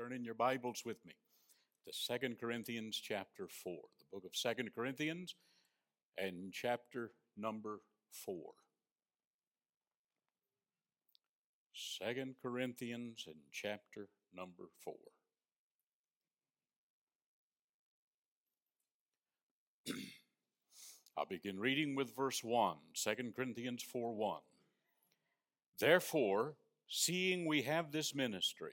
Turn in your Bibles with me to Second Corinthians chapter 4, the book of Second Corinthians and chapter number 4. Second Corinthians and chapter number 4. I'll begin reading with verse 1, 2 Corinthians 4 1. Therefore, seeing we have this ministry,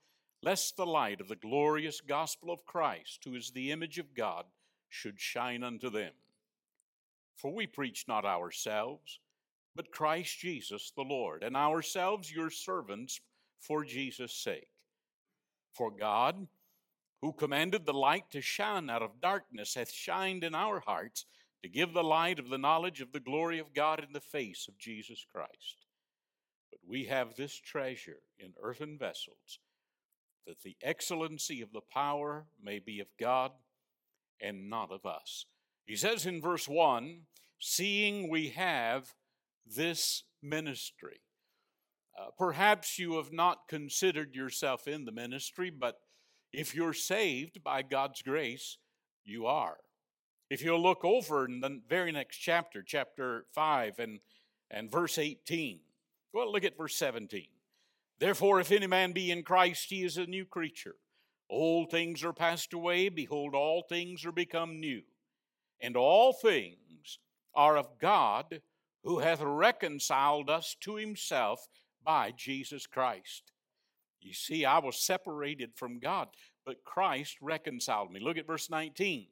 lest the light of the glorious gospel of Christ, who is the image of God, should shine unto them. For we preach not ourselves, but Christ Jesus the Lord, and ourselves your servants for Jesus' sake. For God, who commanded the light to shine out of darkness, hath shined in our hearts to give the light of the knowledge of the glory of God in the face of Jesus Christ. But we have this treasure in earthen vessels that the excellency of the power may be of God and not of us. He says in verse 1 Seeing we have this ministry. Uh, perhaps you have not considered yourself in the ministry, but if you're saved by God's grace, you are. If you'll look over in the very next chapter, chapter 5 and, and verse 18, well, look at verse 17. Therefore, if any man be in Christ, he is a new creature. Old things are passed away, behold, all things are become new. And all things are of God, who hath reconciled us to himself by Jesus Christ. You see, I was separated from God, but Christ reconciled me. Look at verse 19.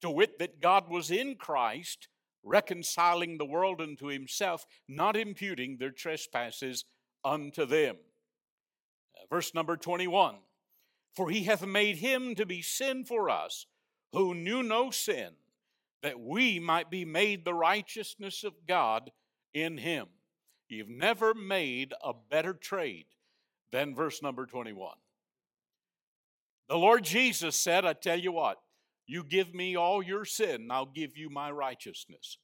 To wit, that God was in Christ, reconciling the world unto himself, not imputing their trespasses unto them. Verse number 21 For he hath made him to be sin for us, who knew no sin, that we might be made the righteousness of God in him. You've never made a better trade than verse number 21. The Lord Jesus said, I tell you what, you give me all your sin, I'll give you my righteousness.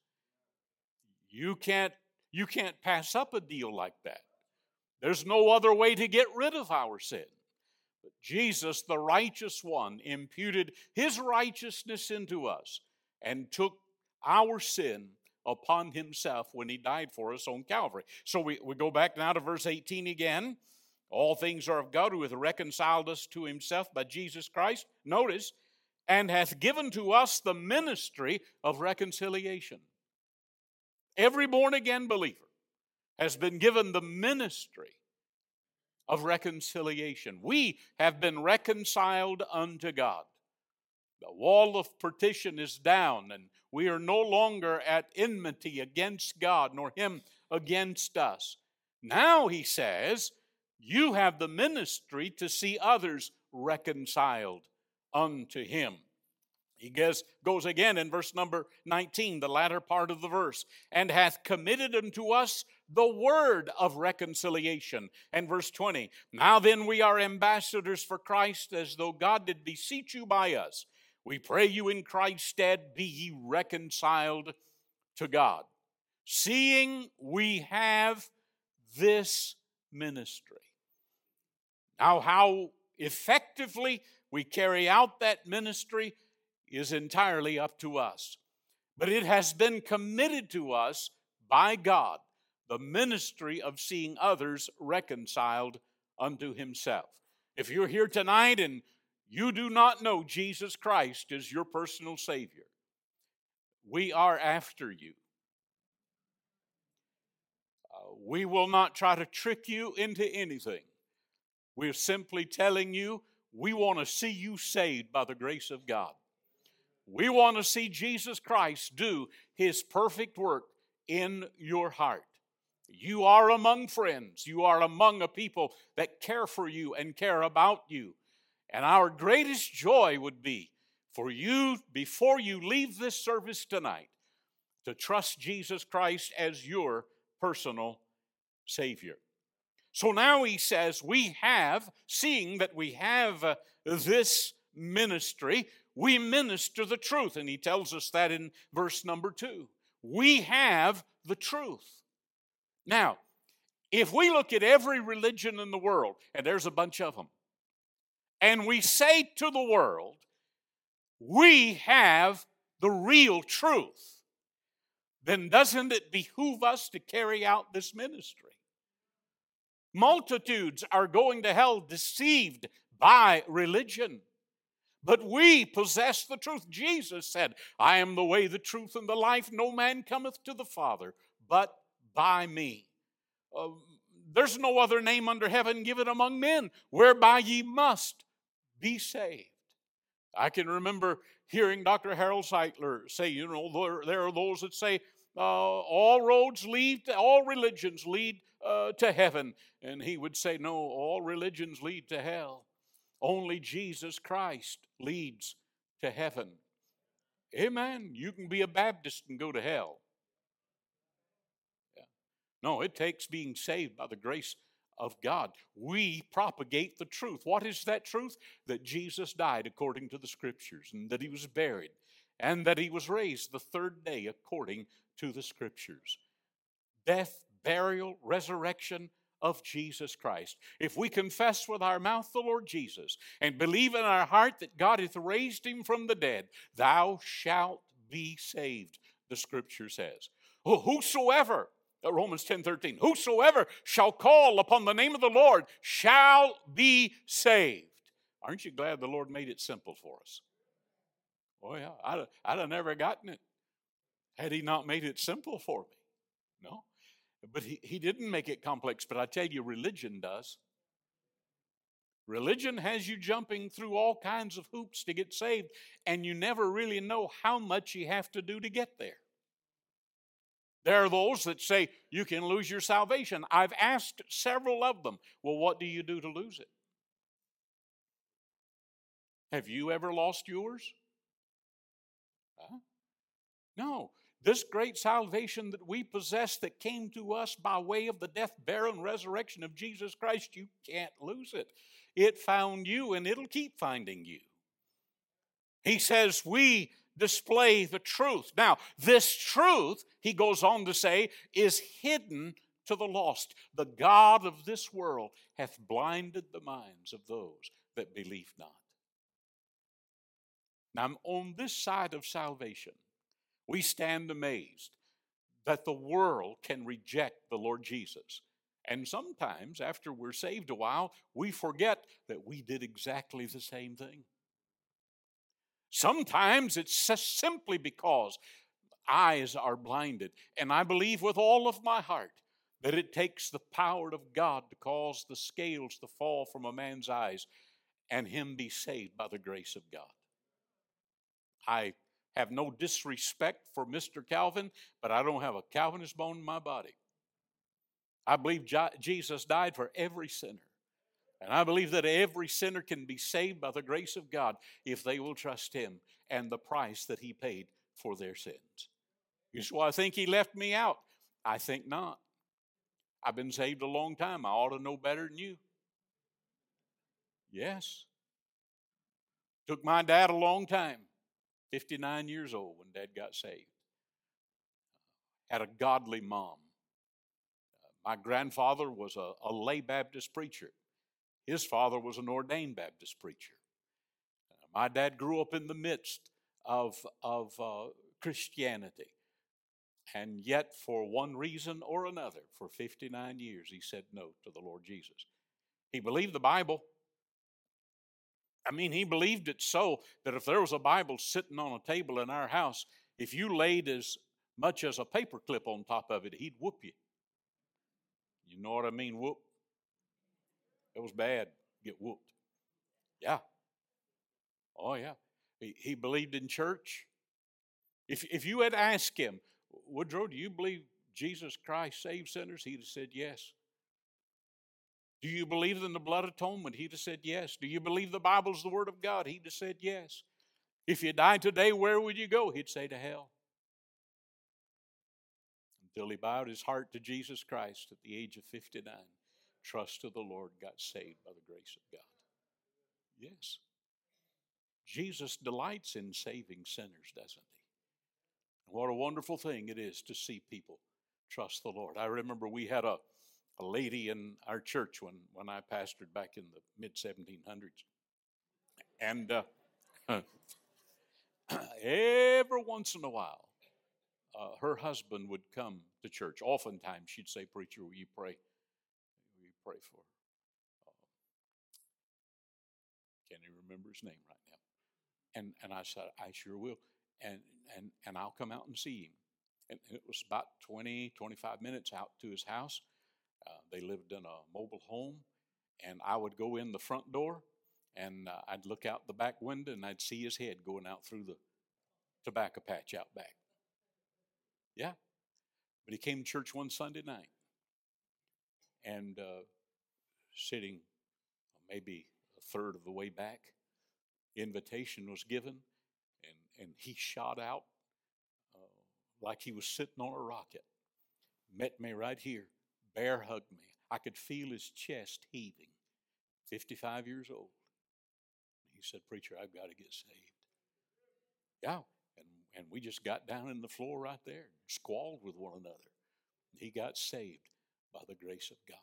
You can't, you can't pass up a deal like that. There's no other way to get rid of our sin. But Jesus, the righteous one, imputed his righteousness into us and took our sin upon himself when he died for us on Calvary. So we, we go back now to verse 18 again. All things are of God who hath reconciled us to himself by Jesus Christ. Notice, and hath given to us the ministry of reconciliation. Every born again believer has been given the ministry of reconciliation. We have been reconciled unto God. The wall of partition is down, and we are no longer at enmity against God, nor Him against us. Now, He says, you have the ministry to see others reconciled unto Him. He goes, goes again in verse number 19, the latter part of the verse, and hath committed unto us the word of reconciliation. And verse 20, now then we are ambassadors for Christ, as though God did beseech you by us. We pray you in Christ's stead, be ye reconciled to God. Seeing we have this ministry. Now, how effectively we carry out that ministry is entirely up to us. But it has been committed to us by God, the ministry of seeing others reconciled unto Himself. If you're here tonight and you do not know Jesus Christ as your personal Savior, we are after you. Uh, we will not try to trick you into anything. We're simply telling you we want to see you saved by the grace of God. We want to see Jesus Christ do his perfect work in your heart. You are among friends. You are among a people that care for you and care about you. And our greatest joy would be for you, before you leave this service tonight, to trust Jesus Christ as your personal Savior. So now he says, We have, seeing that we have uh, this ministry, we minister the truth. And he tells us that in verse number two. We have the truth. Now, if we look at every religion in the world, and there's a bunch of them, and we say to the world, we have the real truth, then doesn't it behoove us to carry out this ministry? Multitudes are going to hell deceived by religion. But we possess the truth. Jesus said, I am the way, the truth, and the life. No man cometh to the Father but by me. Uh, there's no other name under heaven given among men whereby ye must be saved. I can remember hearing Dr. Harold Sightler say, you know, there, there are those that say, uh, all roads lead, to, all religions lead uh, to heaven. And he would say, no, all religions lead to hell. Only Jesus Christ leads to heaven. Amen. You can be a Baptist and go to hell. No, it takes being saved by the grace of God. We propagate the truth. What is that truth? That Jesus died according to the scriptures, and that he was buried, and that he was raised the third day according to the scriptures. Death, burial, resurrection, of Jesus Christ. If we confess with our mouth the Lord Jesus and believe in our heart that God hath raised him from the dead, thou shalt be saved, the scripture says. Whosoever, uh, Uh, Romans 10 13, whosoever shall call upon the name of the Lord shall be saved. Aren't you glad the Lord made it simple for us? Oh, yeah, I'd, I'd have never gotten it had He not made it simple for me. No. But he, he didn't make it complex, but I tell you, religion does. Religion has you jumping through all kinds of hoops to get saved, and you never really know how much you have to do to get there. There are those that say you can lose your salvation. I've asked several of them, well, what do you do to lose it? Have you ever lost yours? Huh? No. This great salvation that we possess that came to us by way of the death, burial, and resurrection of Jesus Christ, you can't lose it. It found you and it'll keep finding you. He says, We display the truth. Now, this truth, he goes on to say, is hidden to the lost. The God of this world hath blinded the minds of those that believe not. Now, on this side of salvation, we stand amazed that the world can reject the Lord Jesus. And sometimes, after we're saved a while, we forget that we did exactly the same thing. Sometimes it's simply because eyes are blinded. And I believe with all of my heart that it takes the power of God to cause the scales to fall from a man's eyes and him be saved by the grace of God. I have no disrespect for Mr. Calvin, but I don't have a Calvinist bone in my body. I believe Jesus died for every sinner. And I believe that every sinner can be saved by the grace of God if they will trust Him and the price that He paid for their sins. You say, well, I think He left me out. I think not. I've been saved a long time. I ought to know better than you. Yes. Took my dad a long time. 59 years old when dad got saved. Had a godly mom. My grandfather was a, a lay Baptist preacher. His father was an ordained Baptist preacher. My dad grew up in the midst of, of uh, Christianity. And yet, for one reason or another, for 59 years, he said no to the Lord Jesus. He believed the Bible, I mean, he believed it so that if there was a Bible sitting on a table in our house, if you laid as much as a paperclip on top of it, he'd whoop you. You know what I mean, whoop? It was bad, get whooped. Yeah. Oh, yeah. He, he believed in church. If, if you had asked him, Woodrow, do you believe Jesus Christ saves sinners? He'd have said yes. Do you believe in the blood atonement? He'd have said yes. Do you believe the Bible's the Word of God? He'd have said yes. If you died today, where would you go? He'd say to hell. Until he bowed his heart to Jesus Christ at the age of 59, trust of the Lord, got saved by the grace of God. Yes. Jesus delights in saving sinners, doesn't he? What a wonderful thing it is to see people trust the Lord. I remember we had a, a lady in our church when, when I pastored back in the mid 1700s. And uh, every once in a while, uh, her husband would come to church. Oftentimes, she'd say, Preacher, will you pray? Pray for uh, can't even remember his name right now. And, and I said, I sure will. And, and, and I'll come out and see him. And it was about 20, 25 minutes out to his house. Uh, they lived in a mobile home. And I would go in the front door and uh, I'd look out the back window and I'd see his head going out through the tobacco patch out back. Yeah. But he came to church one Sunday night and uh, sitting maybe a third of the way back, invitation was given and, and he shot out uh, like he was sitting on a rocket. Met me right here, bear hugged me. I could feel his chest heaving. 55 years old. He said, Preacher, I've got to get saved. Yeah. And, and we just got down in the floor right there squalled with one another. He got saved by the grace of God.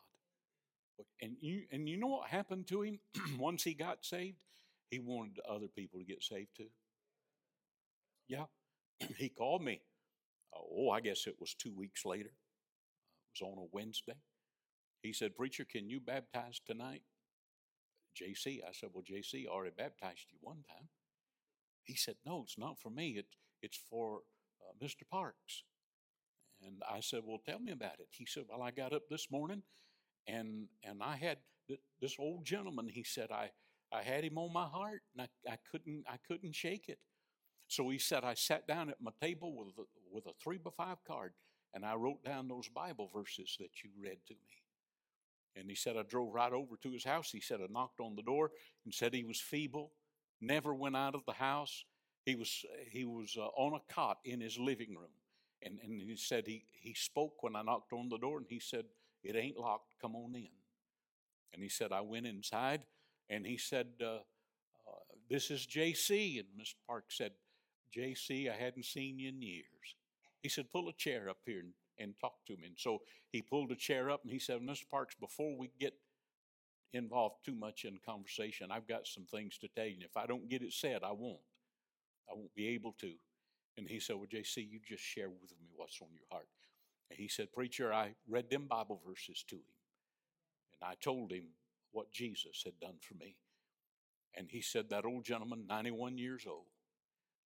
And you, and you know what happened to him once he got saved? He wanted other people to get saved too. Yeah. he called me. Oh, I guess it was two weeks later. It was on a Wednesday. He said, Preacher, can you baptize tonight? JC. I said, Well, JC already baptized you one time. He said, No, it's not for me. It, it's for uh, Mr. Parks. And I said, Well, tell me about it. He said, Well, I got up this morning and and I had th- this old gentleman, he said, I, I had him on my heart and I, I couldn't I couldn't shake it. So he said, I sat down at my table with a, with a three by five card and I wrote down those Bible verses that you read to me. And he said, I drove right over to his house. He said, I knocked on the door and said he was feeble, never went out of the house. He was, he was uh, on a cot in his living room. And, and he said, he, he spoke when I knocked on the door and he said, It ain't locked, come on in. And he said, I went inside and he said, uh, uh, This is JC. And Mr. Park said, JC, I hadn't seen you in years. He said, Pull a chair up here and and talk to me. And so he pulled a chair up and he said, Mr. Parks, before we get involved too much in conversation, I've got some things to tell you. And if I don't get it said, I won't. I won't be able to. And he said, Well, JC, you just share with me what's on your heart. And he said, Preacher, I read them Bible verses to him. And I told him what Jesus had done for me. And he said, That old gentleman, 91 years old,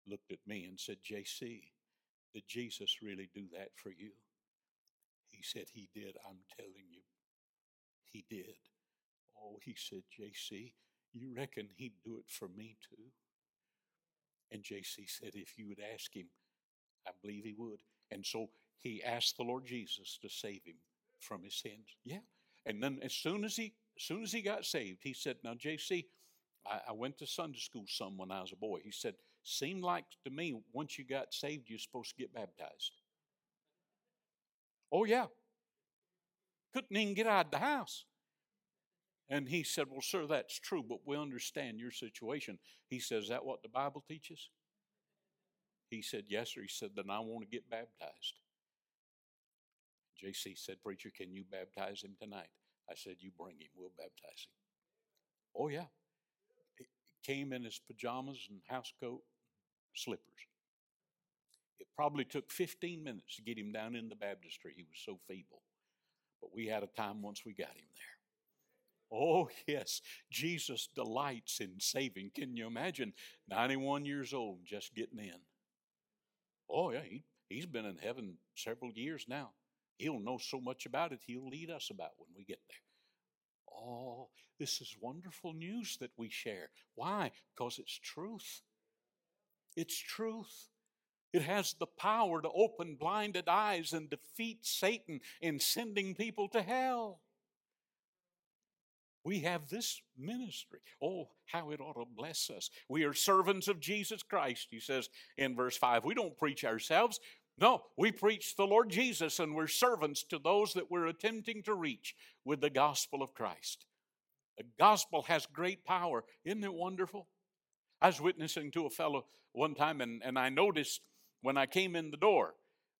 looked at me and said, JC, did Jesus really do that for you? He said, He did. I'm telling you, He did. Oh, he said, JC, you reckon He'd do it for me too? And JC said, If you would ask Him, I believe He would. And so he asked the Lord Jesus to save him from his sins. Yeah. And then as soon as he as soon as he got saved, he said, Now, JC, I, I went to Sunday school some when I was a boy. He said, Seemed like to me, once you got saved, you're supposed to get baptized. Oh, yeah. Couldn't even get out of the house. And he said, Well, sir, that's true, but we understand your situation. He says, Is that what the Bible teaches? He said, Yes, sir. He said, Then I want to get baptized. JC said, Preacher, can you baptize him tonight? I said, You bring him, we'll baptize him. Oh, yeah. He came in his pajamas and house coat, slippers. It probably took 15 minutes to get him down in the baptistry. He was so feeble. But we had a time once we got him there. Oh, yes, Jesus delights in saving. Can you imagine? 91 years old, just getting in. Oh, yeah, he, he's been in heaven several years now. He'll know so much about it, he'll lead us about when we get there. Oh, this is wonderful news that we share. Why? Because it's truth. It's truth. It has the power to open blinded eyes and defeat Satan in sending people to hell. We have this ministry. Oh, how it ought to bless us. We are servants of Jesus Christ, he says in verse 5. We don't preach ourselves. No, we preach the Lord Jesus and we're servants to those that we're attempting to reach with the gospel of Christ. The gospel has great power. Isn't it wonderful? I was witnessing to a fellow one time and, and I noticed when I came in the door,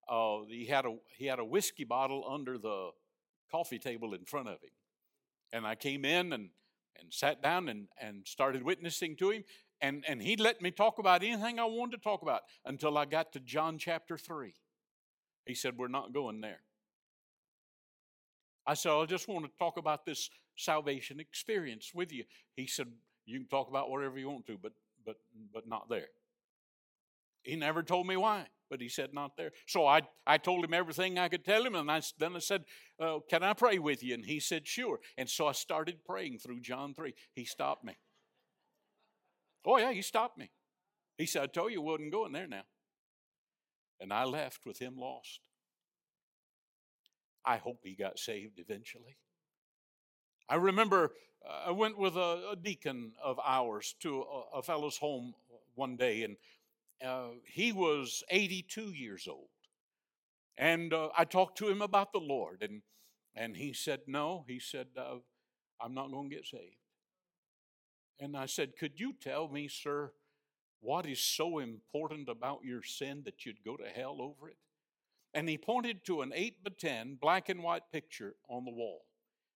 uh, he, had a, he had a whiskey bottle under the coffee table in front of him. And I came in and, and sat down and, and started witnessing to him. And, and he let me talk about anything I wanted to talk about until I got to John chapter 3. He said, We're not going there. I said, I just want to talk about this salvation experience with you. He said, You can talk about whatever you want to, but but but not there. He never told me why, but he said not there. So I, I told him everything I could tell him, and I, then I said, uh, Can I pray with you? And he said, Sure. And so I started praying through John 3. He stopped me. Oh, yeah, he stopped me. He said, I told you I wasn't going there now. And I left with him lost. I hope he got saved eventually. I remember uh, I went with a, a, deacon of ours to a, a fellow's home one day, and uh, he was 82 years old. And uh, I talked to him about the Lord, and, and he said, No, he said, uh, I'm not going to get saved. And I said, Could you tell me, sir, what is so important about your sin that you'd go to hell over it? And he pointed to an 8 by 10 black and white picture on the wall.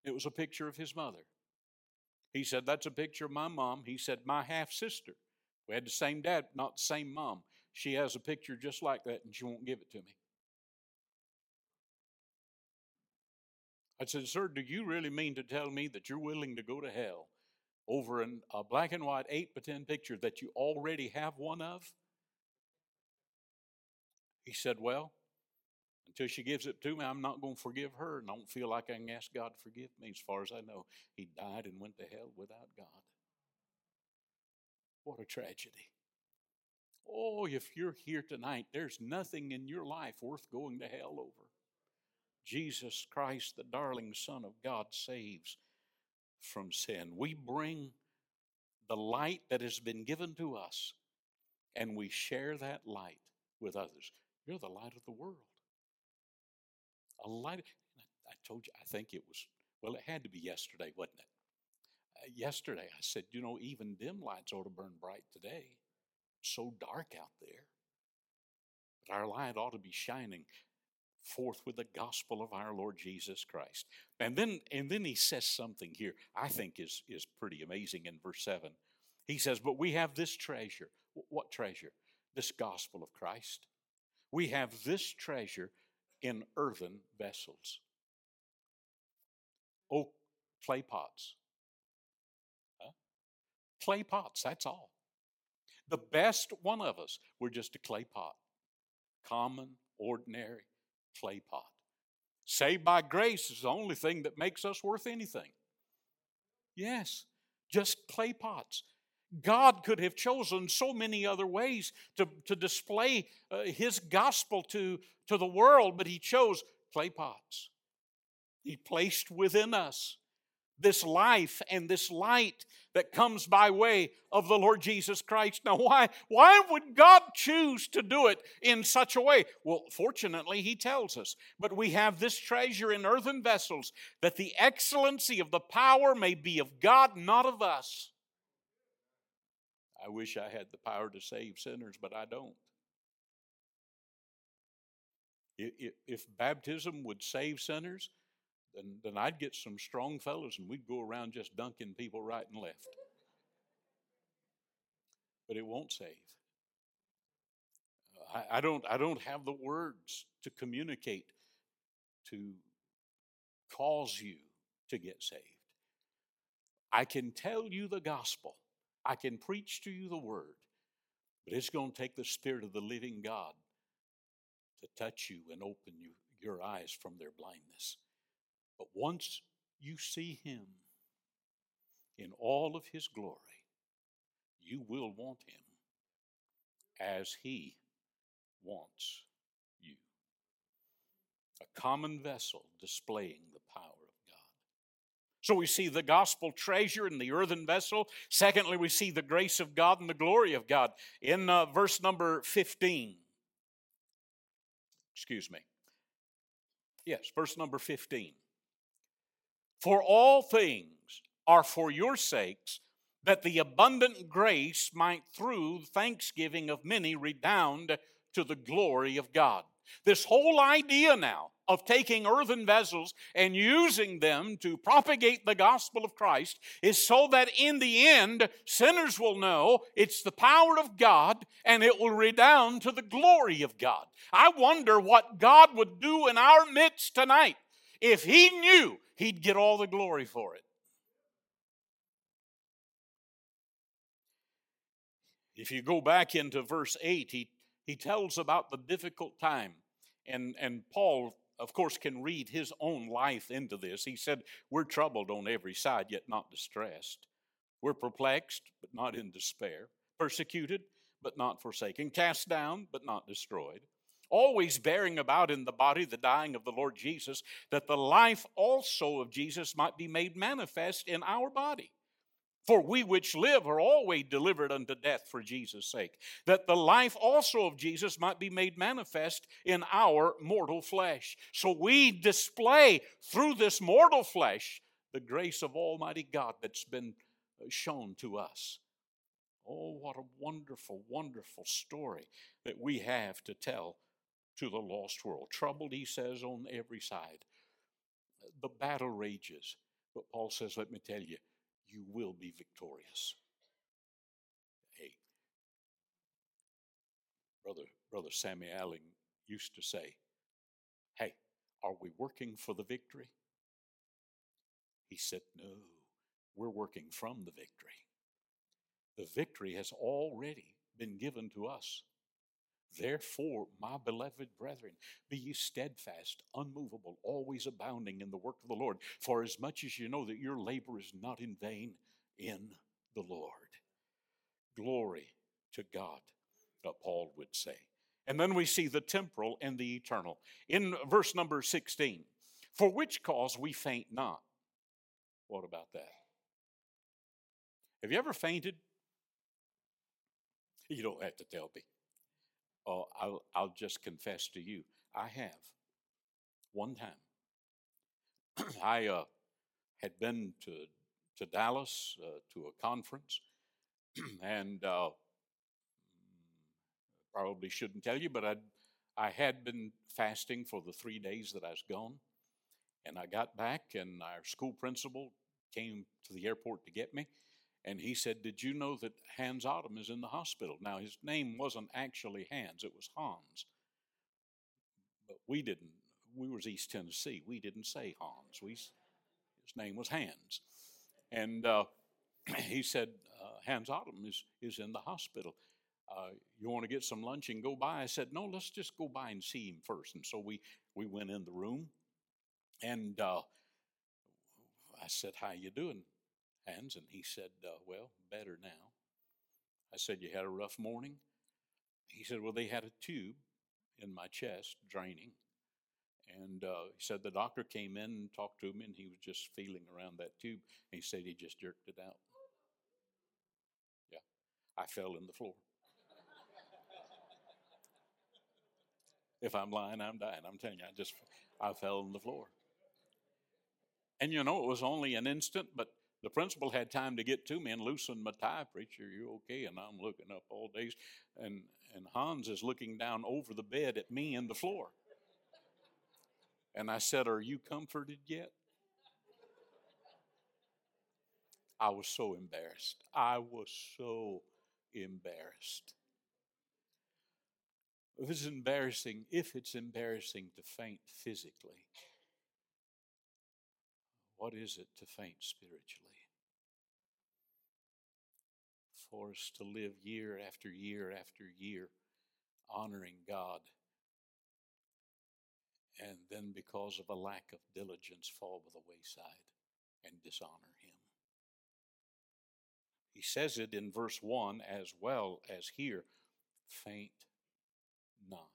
It was a picture of his mother. He said, That's a picture of my mom. He said, My half sister. We had the same dad, not the same mom. She has a picture just like that and she won't give it to me. I said, Sir, do you really mean to tell me that you're willing to go to hell over an, a black and white 8 by 10 picture that you already have one of? He said, Well, until she gives it to me, I'm not going to forgive her, and I don't feel like I can ask God to forgive me. As far as I know, he died and went to hell without God. What a tragedy. Oh, if you're here tonight, there's nothing in your life worth going to hell over. Jesus Christ, the darling Son of God, saves from sin. We bring the light that has been given to us, and we share that light with others. You're the light of the world. A light. I told you, I think it was, well, it had to be yesterday, wasn't it? Uh, yesterday, I said, you know, even dim lights ought to burn bright today. It's so dark out there. But our light ought to be shining forth with the gospel of our Lord Jesus Christ. And then and then he says something here I think is is pretty amazing in verse 7. He says, "But we have this treasure. What treasure? This gospel of Christ. We have this treasure in earthen vessels. Oh, clay pots clay pots, that's all. The best one of us, we're just a clay pot. Common, ordinary clay pot. Saved by grace is the only thing that makes us worth anything. Yes, just clay pots. God could have chosen so many other ways to, to display uh, His gospel to, to the world, but He chose clay pots. He placed within us this life and this light that comes by way of the Lord Jesus Christ. Now, why, why would God choose to do it in such a way? Well, fortunately, He tells us. But we have this treasure in earthen vessels, that the excellency of the power may be of God, not of us. I wish I had the power to save sinners, but I don't. If baptism would save sinners, then, then I'd get some strong fellows and we'd go around just dunking people right and left. But it won't save. I, I don't, I don't have the words to communicate to cause you to get saved. I can tell you the gospel, I can preach to you the word, but it's going to take the Spirit of the living God to touch you and open you, your eyes from their blindness. But once you see Him in all of His glory, you will want Him as He wants you. A common vessel displaying the power of God. So we see the gospel treasure in the earthen vessel. Secondly, we see the grace of God and the glory of God. In uh, verse number 15, excuse me. Yes, verse number 15. For all things are for your sakes, that the abundant grace might through thanksgiving of many redound to the glory of God. This whole idea now of taking earthen vessels and using them to propagate the gospel of Christ is so that in the end, sinners will know it's the power of God and it will redound to the glory of God. I wonder what God would do in our midst tonight if He knew He'd get all the glory for it. If you go back into verse 8, he, he tells about the difficult time. And, and Paul, of course, can read his own life into this. He said, We're troubled on every side, yet not distressed. We're perplexed, but not in despair. Persecuted, but not forsaken. Cast down, but not destroyed. Always bearing about in the body the dying of the Lord Jesus, that the life also of Jesus might be made manifest in our body. For we which live are always delivered unto death for Jesus' sake, that the life also of Jesus might be made manifest in our mortal flesh. So we display through this mortal flesh the grace of Almighty God that's been uh, shown to us. Oh, what a wonderful, wonderful story that we have to tell to the lost world. Troubled, he says, on every side. The battle rages. But Paul says, let me tell you, you will be victorious. Hey, brother, brother Sammy Allen used to say, "Hey, are we working for the victory?" He said, "No, we're working from the victory. The victory has already been given to us." Therefore, my beloved brethren, be ye steadfast, unmovable, always abounding in the work of the Lord, for as much as you know that your labor is not in vain in the Lord. Glory to God, Paul would say. And then we see the temporal and the eternal. In verse number 16, for which cause we faint not. What about that? Have you ever fainted? You don't have to tell me. I'll, I'll just confess to you, I have. One time. I uh, had been to, to Dallas uh, to a conference, and uh, probably shouldn't tell you, but i I had been fasting for the three days that I was gone. And I got back, and our school principal came to the airport to get me and he said, Did you know that Hans Autumn is in the hospital? Now, his name wasn't actually Hans, it was Hans. But we didn't, we was East Tennessee. We didn't say Hans. We, his name was Hans. And uh, he said, uh, Hans Autumn is, is in the hospital. Uh, you want to get some lunch and go by? I said, no, let's just go by and see him first. And so we, we went in the room, and uh, I said, how you doing? Hands, and he said, uh, Well, better now. I said, You had a rough morning? He said, Well, they had a tube in my chest draining. And uh, he said the doctor came in and talked to him, and he was just feeling around that tube. And he said he just jerked it out. Yeah, I fell in the floor. if I'm lying, I'm dying. I'm telling you, I just I fell on the floor. And you know, it was only an instant, but the principal had time to get to me and loosen my tie, preacher, you okay? And I'm looking up all days. And, and Hans is looking down over the bed at me and the floor. And I said, Are you comforted yet? I was so embarrassed. I was so embarrassed. If it's embarrassing, if it's embarrassing to faint physically, what is it to faint spiritually? For us to live year after year after year honoring God, and then because of a lack of diligence fall by the wayside and dishonor Him. He says it in verse 1 as well as here faint not.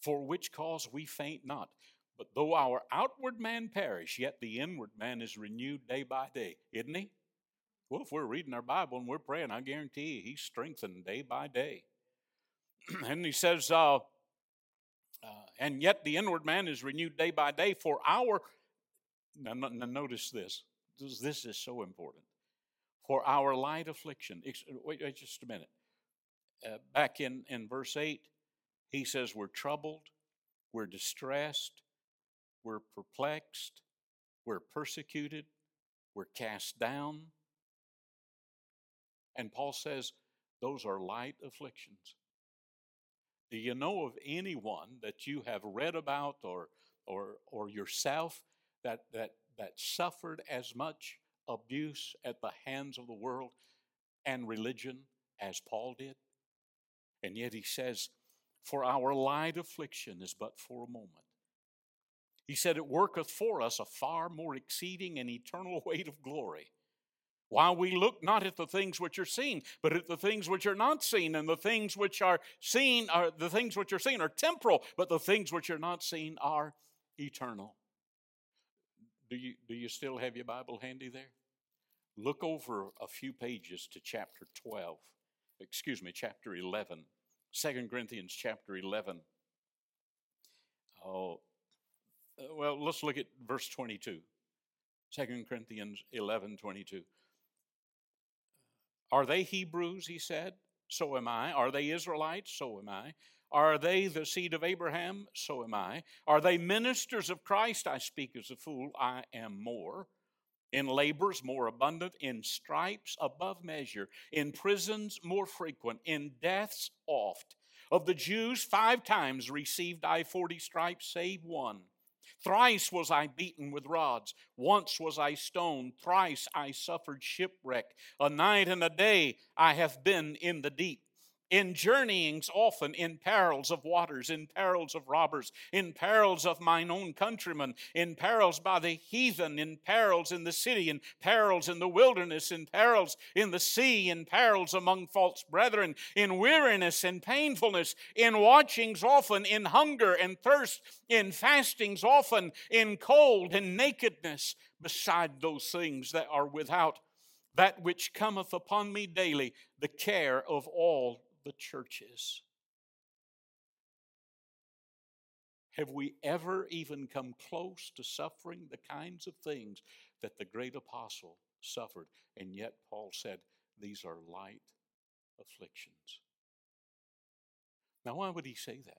For which cause we faint not, But though our outward man perish, yet the inward man is renewed day by day, isn't he? Well, if we're reading our Bible and we're praying, I guarantee you he's strengthened day by day. and he says, uh, uh, and yet the inward man is renewed day by day for our, now, now notice this, this is so important, for our light affliction. Wait, wait just a minute. Uh, back in, in verse 8, he says, We're troubled, we're distressed, we're perplexed, we're persecuted, we're cast down. And Paul says, Those are light afflictions. Do you know of anyone that you have read about or, or, or yourself that, that, that suffered as much abuse at the hands of the world and religion as Paul did? And yet he says, For our light affliction is but for a moment. He said, It worketh for us a far more exceeding and eternal weight of glory. While we look not at the things which are seen, but at the things which are not seen, and the things which are seen are the things which are seen are temporal, but the things which are not seen are eternal. Do you, do you still have your Bible handy there? Look over a few pages to chapter 12, excuse me, chapter 11, 2 Corinthians chapter 11. Oh, well, let's look at verse 22. 2 Corinthians 11 22. Are they Hebrews, he said? So am I. Are they Israelites? So am I. Are they the seed of Abraham? So am I. Are they ministers of Christ? I speak as a fool. I am more. In labors more abundant, in stripes above measure, in prisons more frequent, in deaths oft. Of the Jews, five times received I forty stripes, save one. Thrice was I beaten with rods. Once was I stoned. Thrice I suffered shipwreck. A night and a day I have been in the deep in journeyings often, in perils of waters, in perils of robbers, in perils of mine own countrymen, in perils by the heathen, in perils in the city, in perils in the wilderness, in perils in the sea, in perils among false brethren, in weariness and painfulness, in watchings often, in hunger and thirst, in fastings often, in cold and nakedness, beside those things that are without that which cometh upon me daily, the care of all the churches. Have we ever even come close to suffering the kinds of things that the great apostle suffered? And yet, Paul said, these are light afflictions. Now, why would he say that?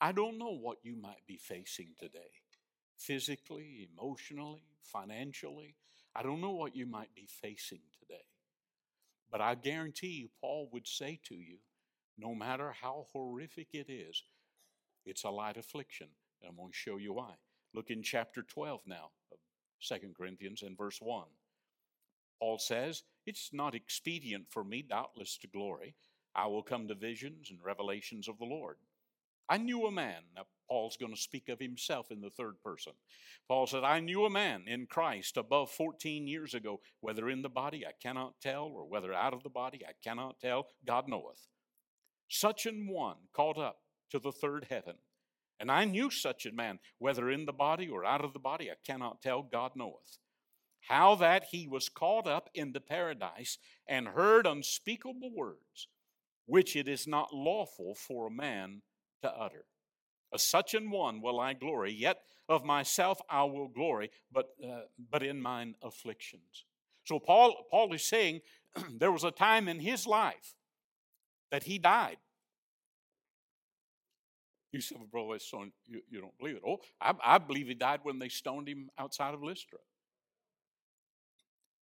I don't know what you might be facing today physically, emotionally, financially. I don't know what you might be facing today. But I guarantee you, Paul would say to you, no matter how horrific it is, it's a light affliction. And I'm going to show you why. Look in chapter 12 now of 2 Corinthians and verse 1. Paul says, It's not expedient for me, doubtless, to glory. I will come to visions and revelations of the Lord. I knew a man. Now, Paul's going to speak of himself in the third person. Paul said, I knew a man in Christ above 14 years ago, whether in the body I cannot tell, or whether out of the body I cannot tell, God knoweth. Such an one caught up to the third heaven. And I knew such a man, whether in the body or out of the body, I cannot tell, God knoweth. How that he was caught up into paradise and heard unspeakable words, which it is not lawful for a man to utter. Of such an one will I glory, yet of myself I will glory, but, uh, but in mine afflictions. So Paul, Paul is saying there was a time in his life that he died. You said, well, brother, so you, you don't believe it. Oh, I, I believe he died when they stoned him outside of Lystra.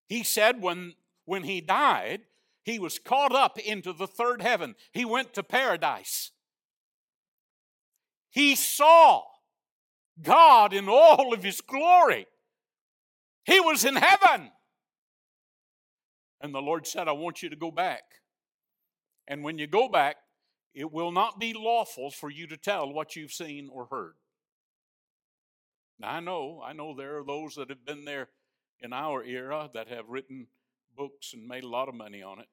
He said when, when he died, he was caught up into the third heaven. He went to paradise. He saw God in all of his glory. He was in heaven. And the Lord said, I want you to go back. And when you go back, it will not be lawful for you to tell what you've seen or heard. Now, I know, I know there are those that have been there in our era that have written books and made a lot of money on it.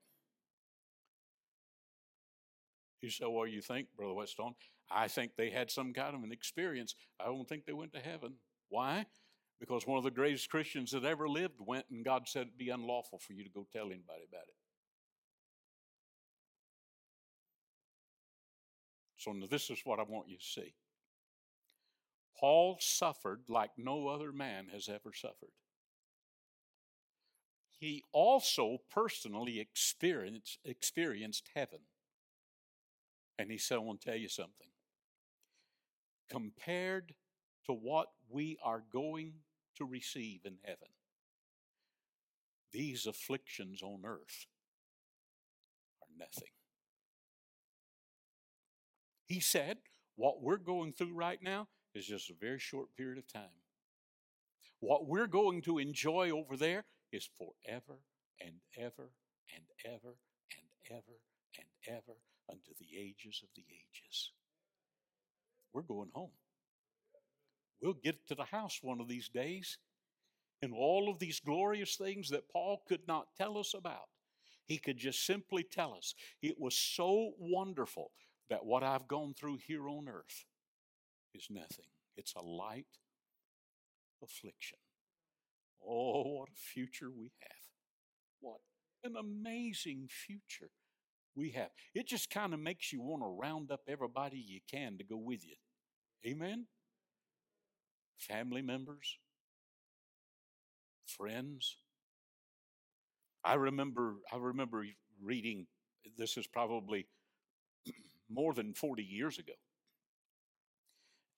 You say, well, you think, Brother Whetstone? I think they had some kind of an experience. I don't think they went to heaven. Why? Because one of the greatest Christians that ever lived went and God said it'd be unlawful for you to go tell anybody about it. So this is what I want you to see. Paul suffered like no other man has ever suffered. He also personally experienced, experienced heaven. And he said, I want to tell you something. Compared to what we are going to receive in heaven, these afflictions on earth are nothing. He said, What we're going through right now is just a very short period of time. What we're going to enjoy over there is forever and ever and ever and ever and ever unto the ages of the ages. We're going home. We'll get to the house one of these days, and all of these glorious things that Paul could not tell us about, he could just simply tell us. It was so wonderful that what I've gone through here on earth is nothing. It's a light affliction. Oh, what a future we have. What an amazing future we have. It just kind of makes you want to round up everybody you can to go with you. Amen? Family members, friends. I remember I remember reading this is probably more than 40 years ago.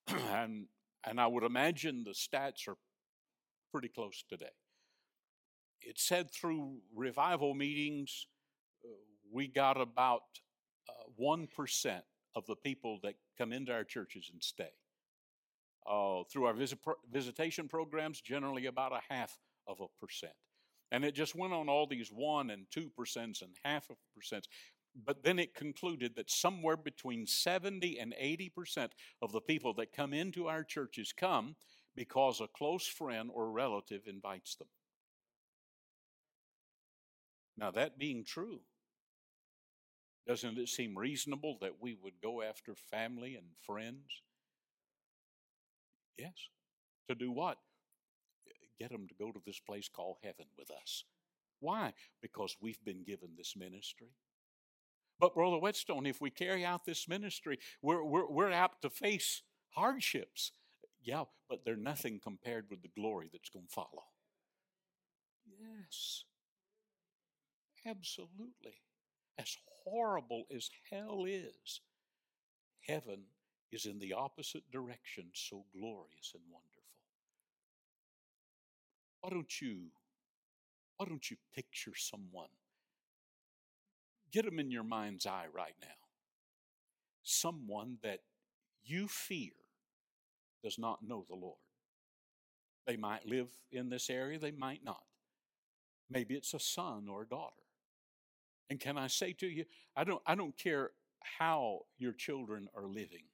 and and I would imagine the stats are pretty close today. It said through revival meetings, uh, we got about uh, 1% of the people that come into our churches and stay. Uh, through our visit pro- visitation programs, generally about a half of a percent. And it just went on all these one and two percents and half of percents. But then it concluded that somewhere between 70 and 80 percent of the people that come into our churches come because a close friend or relative invites them. Now, that being true, doesn't it seem reasonable that we would go after family and friends? Yes. To do what? Get them to go to this place called heaven with us. Why? Because we've been given this ministry. But, Brother Whetstone, if we carry out this ministry, we're, we're, we're apt to face hardships. Yeah, but they're nothing compared with the glory that's going to follow. Yes, absolutely. As horrible as hell is, heaven is in the opposite direction, so glorious and wonderful. Why don't you, why don't you picture someone? Get them in your mind's eye right now. Someone that you fear does not know the Lord. They might live in this area, they might not. Maybe it's a son or a daughter. And can I say to you, I don't, I don't care how your children are living.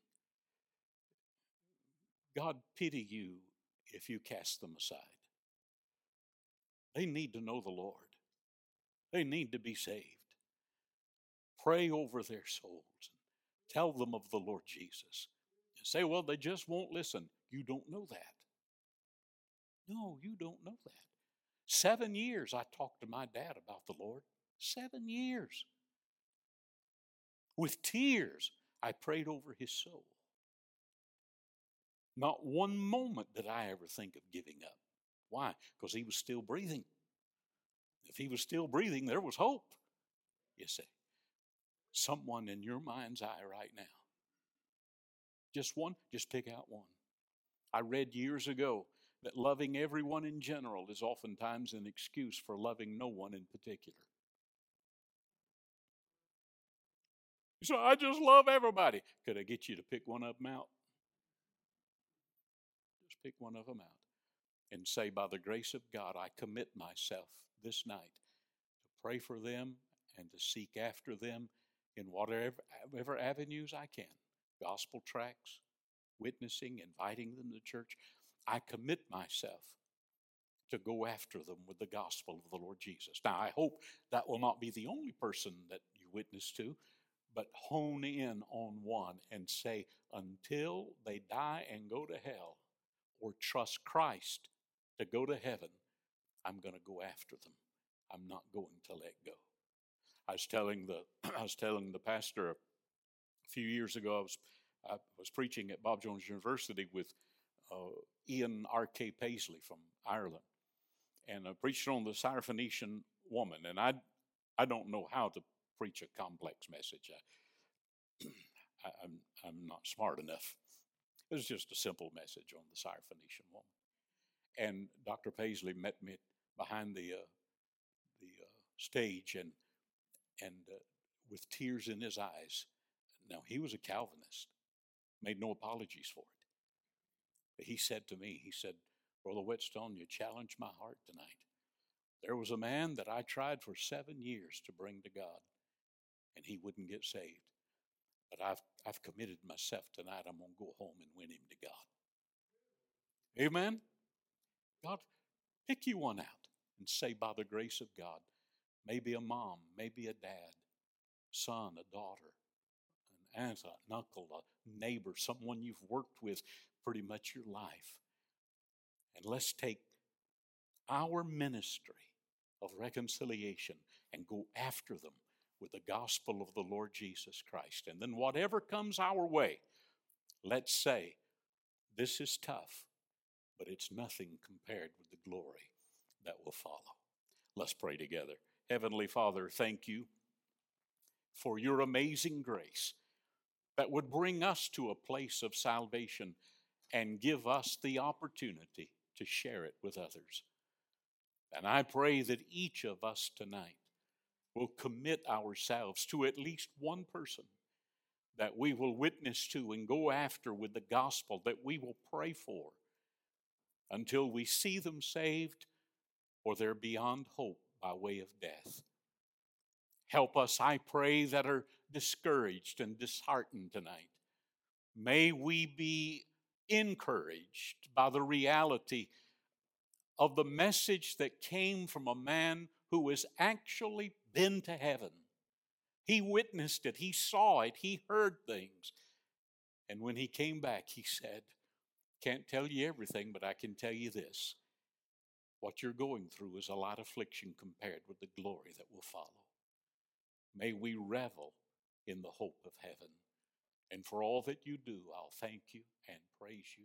God pity you if you cast them aside. They need to know the Lord. They need to be saved. Pray over their souls. Tell them of the Lord Jesus say, well, they just won't listen. You don't know that. No, you don't know that. Seven years I talked to my dad about the Lord. Seven years. With tears, I prayed over his soul. Not one moment did I ever think of giving up. Why? Because he was still breathing. If he was still breathing, there was hope. You see, someone in your mind's eye right now just one? Just pick out one. I read years ago that loving everyone in general is oftentimes an excuse for loving no one in particular. So I just love everybody. Could I get you to pick one of them out? Just pick one of them out and say, by the grace of God, I commit myself this night to pray for them and to seek after them in whatever, whatever avenues I can gospel tracts, witnessing, inviting them to church. I commit myself to go after them with the gospel of the Lord Jesus. Now, I hope that will not be the only person that you witness to, but hone in on one and say, until they die and go to hell or trust Christ to go to heaven, I'm going to go after them. I'm not going to let go. I was telling the I was telling the pastor a few years ago. I was I was preaching at Bob Jones University with uh, Ian R.K. Paisley from Ireland, and I preached on the Syrophoenician woman. And I I don't know how to preach a complex message. I, I'm I'm not smart enough. It was just a simple message on the Syrophoenician woman. And Dr. Paisley met me behind the uh, the uh, stage and and uh, with tears in his eyes. Now he was a Calvinist, made no apologies for it. But he said to me, he said, "Brother Whetstone, you challenged my heart tonight. There was a man that I tried for seven years to bring to God, and he wouldn't get saved. But I've I've committed myself tonight. I'm gonna go home and win him to God. Amen. God, pick you one out and say, by the grace of God, maybe a mom, maybe a dad, son, a daughter, an aunt, an uncle, a neighbor, someone you've worked with pretty much your life. And let's take our ministry of reconciliation and go after them with the gospel of the Lord Jesus Christ. And then whatever comes our way, let's say, this is tough, but it's nothing compared with the glory that will follow. Let's pray together. Heavenly Father, thank you for your amazing grace that would bring us to a place of salvation and give us the opportunity to share it with others. And I pray that each of us tonight will commit ourselves to at least one person that we will witness to and go after with the gospel, that we will pray for until we see them saved or they're beyond hope by way of death. Help us, I pray, that are discouraged and disheartened tonight. May we be encouraged by the reality of the message that came from a man who was actually been to heaven. He witnessed it, he saw it, he heard things. And when he came back, he said, Can't tell you everything, but I can tell you this. What you're going through is a lot of affliction compared with the glory that will follow. May we revel in the hope of heaven. And for all that you do, I'll thank you and praise you